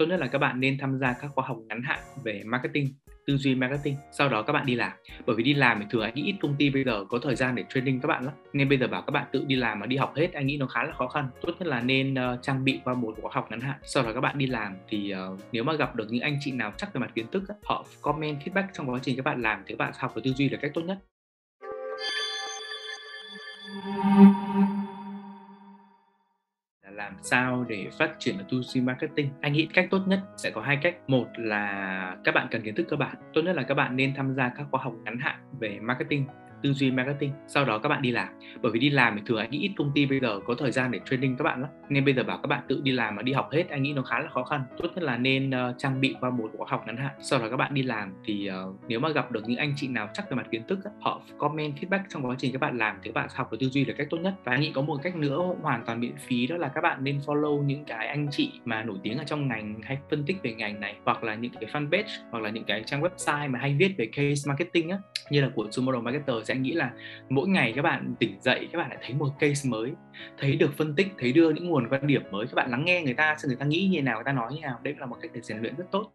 tốt nhất là các bạn nên tham gia các khóa học ngắn hạn về marketing tư duy marketing sau đó các bạn đi làm. Bởi vì đi làm thì thường anh nghĩ ít công ty bây giờ có thời gian để training các bạn lắm. Nên bây giờ bảo các bạn tự đi làm mà đi học hết anh nghĩ nó khá là khó khăn. Tốt nhất là nên uh, trang bị qua một khóa học ngắn hạn. Sau đó các bạn đi làm thì uh, nếu mà gặp được những anh chị nào chắc về mặt kiến thức họ comment feedback trong quá trình các bạn làm thì các bạn học được tư duy là cách tốt nhất. Làm sao để phát triển ở2C marketing? Anh nghĩ cách tốt nhất sẽ có hai cách. Một là các bạn cần kiến thức cơ bản. Tốt nhất là các bạn nên tham gia các khóa học ngắn hạn về marketing tư duy marketing sau đó các bạn đi làm. Bởi vì đi làm thì thường anh nghĩ ít công ty bây giờ có thời gian để training các bạn lắm. Nên bây giờ bảo các bạn tự đi làm mà đi học hết anh nghĩ nó khá là khó khăn. Tốt nhất là nên uh, trang bị qua một khóa học ngắn hạn. Sau đó các bạn đi làm thì uh, nếu mà gặp được những anh chị nào chắc về mặt kiến thức họ comment feedback trong quá trình các bạn làm thì các bạn học được tư duy là cách tốt nhất. Và anh nghĩ có một cách nữa hoàn toàn miễn phí đó là các bạn nên follow những cái anh chị mà nổi tiếng ở trong ngành hay phân tích về ngành này hoặc là những cái fanpage hoặc là những cái trang website mà hay viết về case marketing á như là của Tomorrow Marketer sẽ nghĩ là mỗi ngày các bạn tỉnh dậy, các bạn lại thấy một case mới, thấy được phân tích, thấy đưa những nguồn quan điểm mới, các bạn lắng nghe người ta xem người ta nghĩ như thế nào, người ta nói như thế nào. Đấy là một cách để rèn luyện rất tốt.